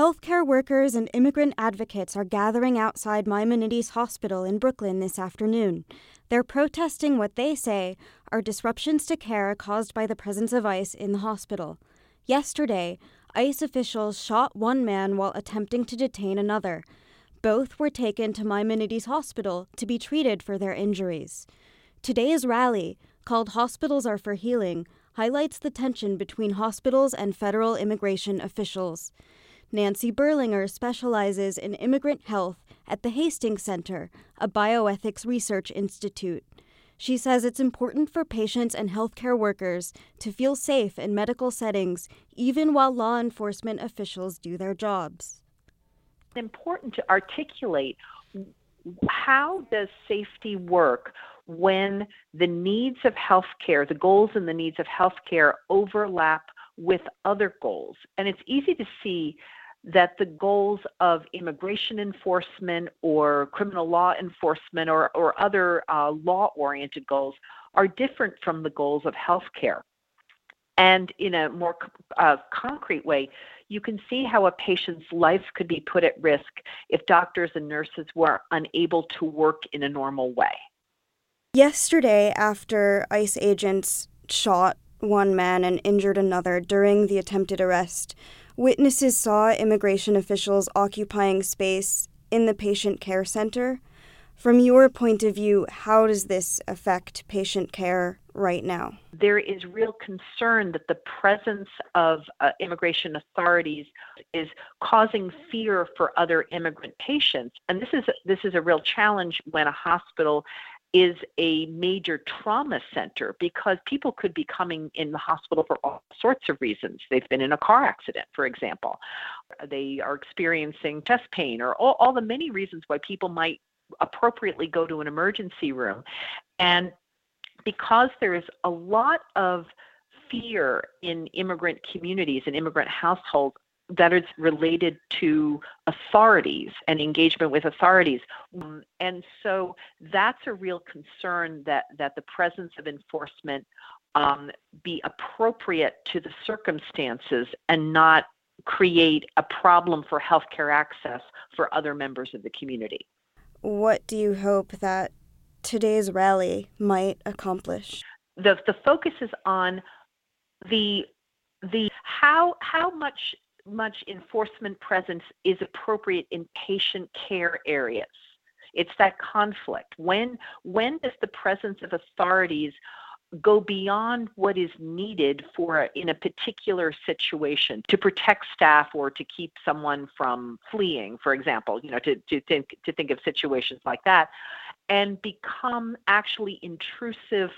Healthcare workers and immigrant advocates are gathering outside Maimonides Hospital in Brooklyn this afternoon. They're protesting what they say are disruptions to care caused by the presence of ICE in the hospital. Yesterday, ICE officials shot one man while attempting to detain another. Both were taken to Maimonides Hospital to be treated for their injuries. Today's rally, called Hospitals Are for Healing, highlights the tension between hospitals and federal immigration officials. Nancy Berlinger specializes in immigrant health at the Hastings Center, a bioethics research institute. She says it's important for patients and healthcare workers to feel safe in medical settings, even while law enforcement officials do their jobs. It's important to articulate how does safety work when the needs of healthcare, the goals and the needs of healthcare overlap with other goals. And it's easy to see that the goals of immigration enforcement or criminal law enforcement or, or other uh, law oriented goals are different from the goals of healthcare. And in a more uh, concrete way, you can see how a patient's life could be put at risk if doctors and nurses were unable to work in a normal way. Yesterday, after ICE agents shot one man and injured another during the attempted arrest, Witnesses saw immigration officials occupying space in the patient care center. From your point of view, how does this affect patient care right now? There is real concern that the presence of uh, immigration authorities is causing fear for other immigrant patients. And this is this is a real challenge when a hospital is a major trauma center because people could be coming in the hospital for all sorts of reasons. They've been in a car accident, for example. They are experiencing chest pain or all, all the many reasons why people might appropriately go to an emergency room. And because there is a lot of fear in immigrant communities and immigrant households that is related to authorities and engagement with authorities. Um, and so that's a real concern that, that the presence of enforcement um, be appropriate to the circumstances and not create a problem for healthcare access for other members of the community. What do you hope that today's rally might accomplish? The, the focus is on the the how how much much enforcement presence is appropriate in patient care areas. It's that conflict. When when does the presence of authorities go beyond what is needed for in a particular situation to protect staff or to keep someone from fleeing, for example, you know, to, to think to think of situations like that, and become actually intrusive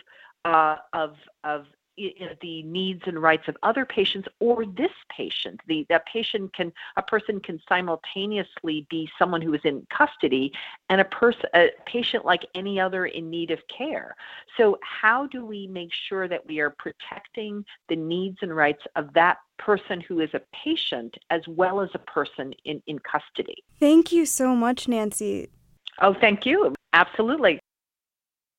uh, of of the needs and rights of other patients or this patient. The that patient can a person can simultaneously be someone who is in custody and a person a patient like any other in need of care. So how do we make sure that we are protecting the needs and rights of that person who is a patient as well as a person in, in custody? Thank you so much, Nancy. Oh, thank you. Absolutely.